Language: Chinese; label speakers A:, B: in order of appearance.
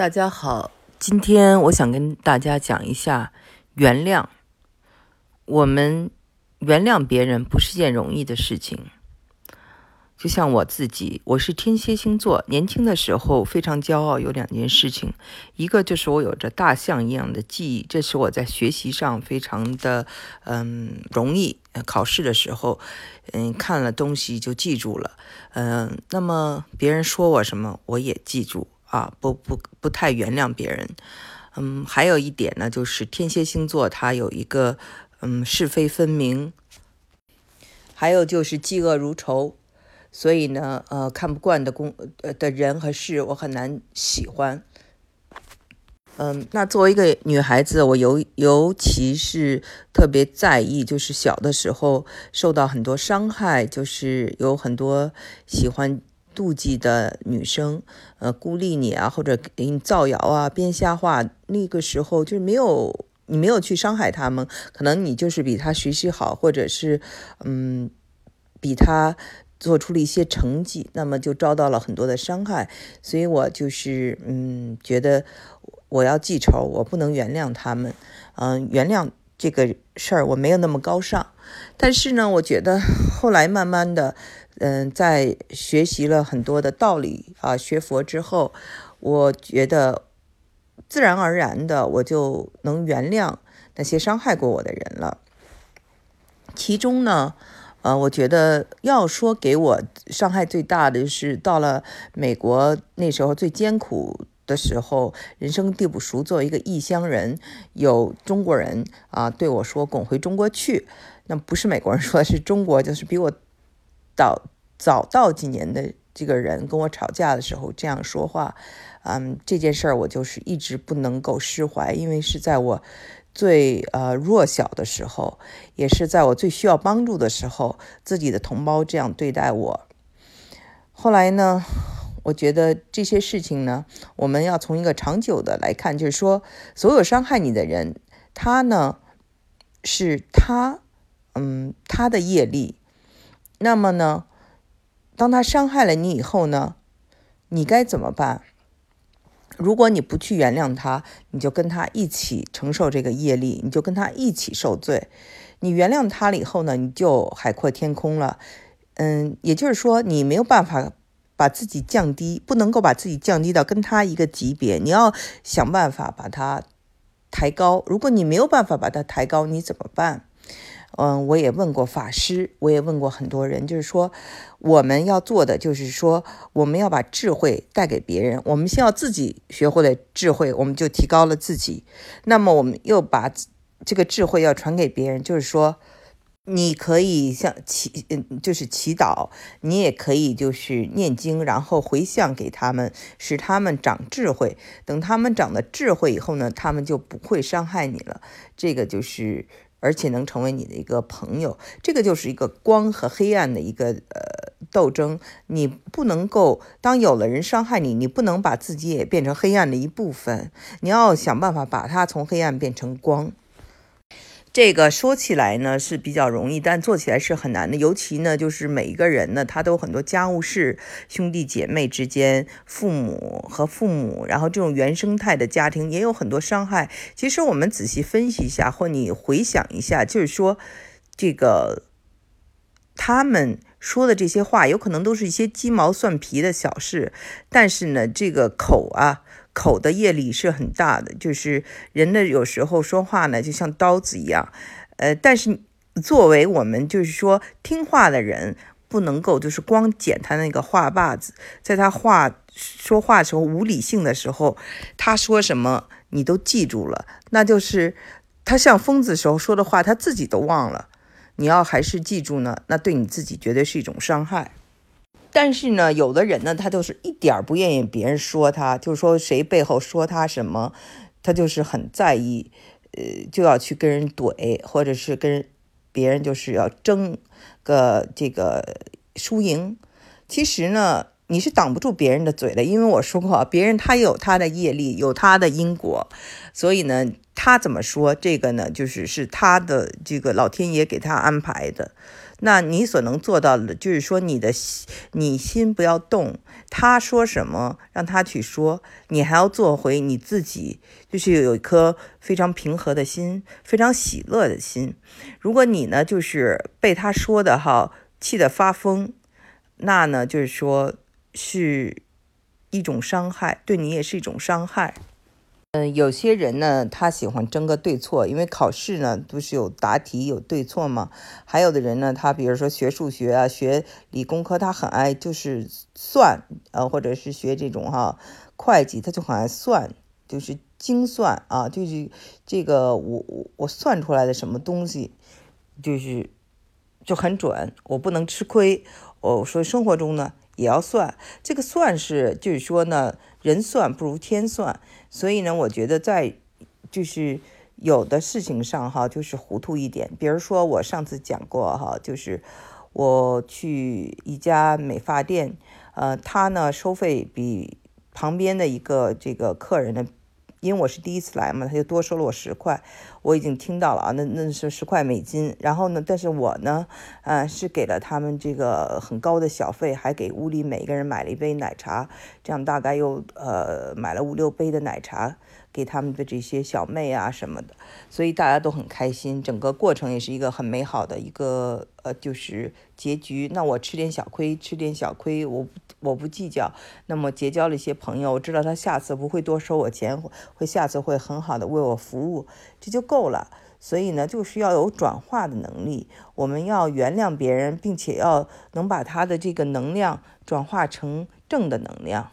A: 大家好，今天我想跟大家讲一下原谅。我们原谅别人不是件容易的事情。就像我自己，我是天蝎星座，年轻的时候非常骄傲，有两件事情，一个就是我有着大象一样的记忆，这是我在学习上非常的嗯容易，考试的时候嗯看了东西就记住了，嗯，那么别人说我什么我也记住。啊，不不不太原谅别人，嗯，还有一点呢，就是天蝎星座它有一个嗯是非分明，还有就是嫉恶如仇，所以呢，呃，看不惯的公呃的人和事，我很难喜欢。嗯，那作为一个女孩子，我尤尤其是特别在意，就是小的时候受到很多伤害，就是有很多喜欢。妒忌的女生，呃，孤立你啊，或者给你造谣啊，编瞎话。那个时候就是没有你没有去伤害他们，可能你就是比他学习好，或者是嗯，比他做出了一些成绩，那么就遭到了很多的伤害。所以我就是嗯，觉得我要记仇，我不能原谅他们。嗯，原谅这个事儿我没有那么高尚，但是呢，我觉得后来慢慢的。嗯，在学习了很多的道理啊，学佛之后，我觉得自然而然的我就能原谅那些伤害过我的人了。其中呢，呃，我觉得要说给我伤害最大的是到了美国那时候最艰苦的时候，人生地不熟，作为一个异乡人，有中国人啊对我说“滚回中国去”，那不是美国人说，是中国，就是比我。到早到几年的这个人跟我吵架的时候这样说话，嗯，这件事儿我就是一直不能够释怀，因为是在我最呃弱小的时候，也是在我最需要帮助的时候，自己的同胞这样对待我。后来呢，我觉得这些事情呢，我们要从一个长久的来看，就是说，所有伤害你的人，他呢是他，嗯，他的业力。那么呢，当他伤害了你以后呢，你该怎么办？如果你不去原谅他，你就跟他一起承受这个业力，你就跟他一起受罪。你原谅他了以后呢，你就海阔天空了。嗯，也就是说，你没有办法把自己降低，不能够把自己降低到跟他一个级别，你要想办法把他抬高。如果你没有办法把他抬高，你怎么办？嗯，我也问过法师，我也问过很多人，就是说，我们要做的就是说，我们要把智慧带给别人。我们先要自己学会了智慧，我们就提高了自己。那么，我们又把这个智慧要传给别人，就是说，你可以像祈，嗯，就是祈祷，你也可以就是念经，然后回向给他们，使他们长智慧。等他们长了智慧以后呢，他们就不会伤害你了。这个就是。而且能成为你的一个朋友，这个就是一个光和黑暗的一个呃斗争。你不能够当有了人伤害你，你不能把自己也变成黑暗的一部分，你要想办法把它从黑暗变成光。这个说起来呢是比较容易，但做起来是很难的。尤其呢，就是每一个人呢，他都有很多家务事，兄弟姐妹之间，父母和父母，然后这种原生态的家庭也有很多伤害。其实我们仔细分析一下，或你回想一下，就是说，这个他们说的这些话，有可能都是一些鸡毛蒜皮的小事，但是呢，这个口啊。口的业力是很大的，就是人的有时候说话呢，就像刀子一样，呃，但是作为我们就是说听话的人，不能够就是光捡他那个话把子，在他话说话的时候无理性的时候，他说什么你都记住了，那就是他像疯子时候说的话，他自己都忘了，你要还是记住呢，那对你自己绝对是一种伤害。但是呢，有的人呢，他就是一点不愿意别人说他，就是说谁背后说他什么，他就是很在意，呃，就要去跟人怼，或者是跟别人就是要争个这个输赢。其实呢，你是挡不住别人的嘴的，因为我说过，别人他有他的业力，有他的因果，所以呢，他怎么说这个呢？就是是他的这个老天爷给他安排的。那你所能做到的，就是说你的心，你心不要动，他说什么让他去说，你还要做回你自己，就是有一颗非常平和的心，非常喜乐的心。如果你呢，就是被他说的哈气得发疯，那呢，就是说。是一种伤害，对你也是一种伤害。嗯，有些人呢，他喜欢争个对错，因为考试呢不是有答题有对错嘛？还有的人呢，他比如说学数学啊，学理工科，他很爱就是算，呃，或者是学这种哈会计，他就很爱算，就是精算啊，就是这个我我我算出来的什么东西，就是就很准，我不能吃亏。我说生活中呢。也要算，这个算是就是说呢，人算不如天算，所以呢，我觉得在就是有的事情上哈，就是糊涂一点。比如说我上次讲过哈，就是我去一家美发店，呃，他呢收费比旁边的一个这个客人的。因为我是第一次来嘛，他就多收了我十块，我已经听到了啊，那那是十块美金。然后呢，但是我呢，呃，是给了他们这个很高的小费，还给屋里每个人买了一杯奶茶，这样大概又呃买了五六杯的奶茶。给他们的这些小妹啊什么的，所以大家都很开心，整个过程也是一个很美好的一个呃，就是结局。那我吃点小亏，吃点小亏，我我不计较。那么结交了一些朋友，我知道他下次不会多收我钱，会下次会很好的为我服务，这就够了。所以呢，就是要有转化的能力，我们要原谅别人，并且要能把他的这个能量转化成正的能量。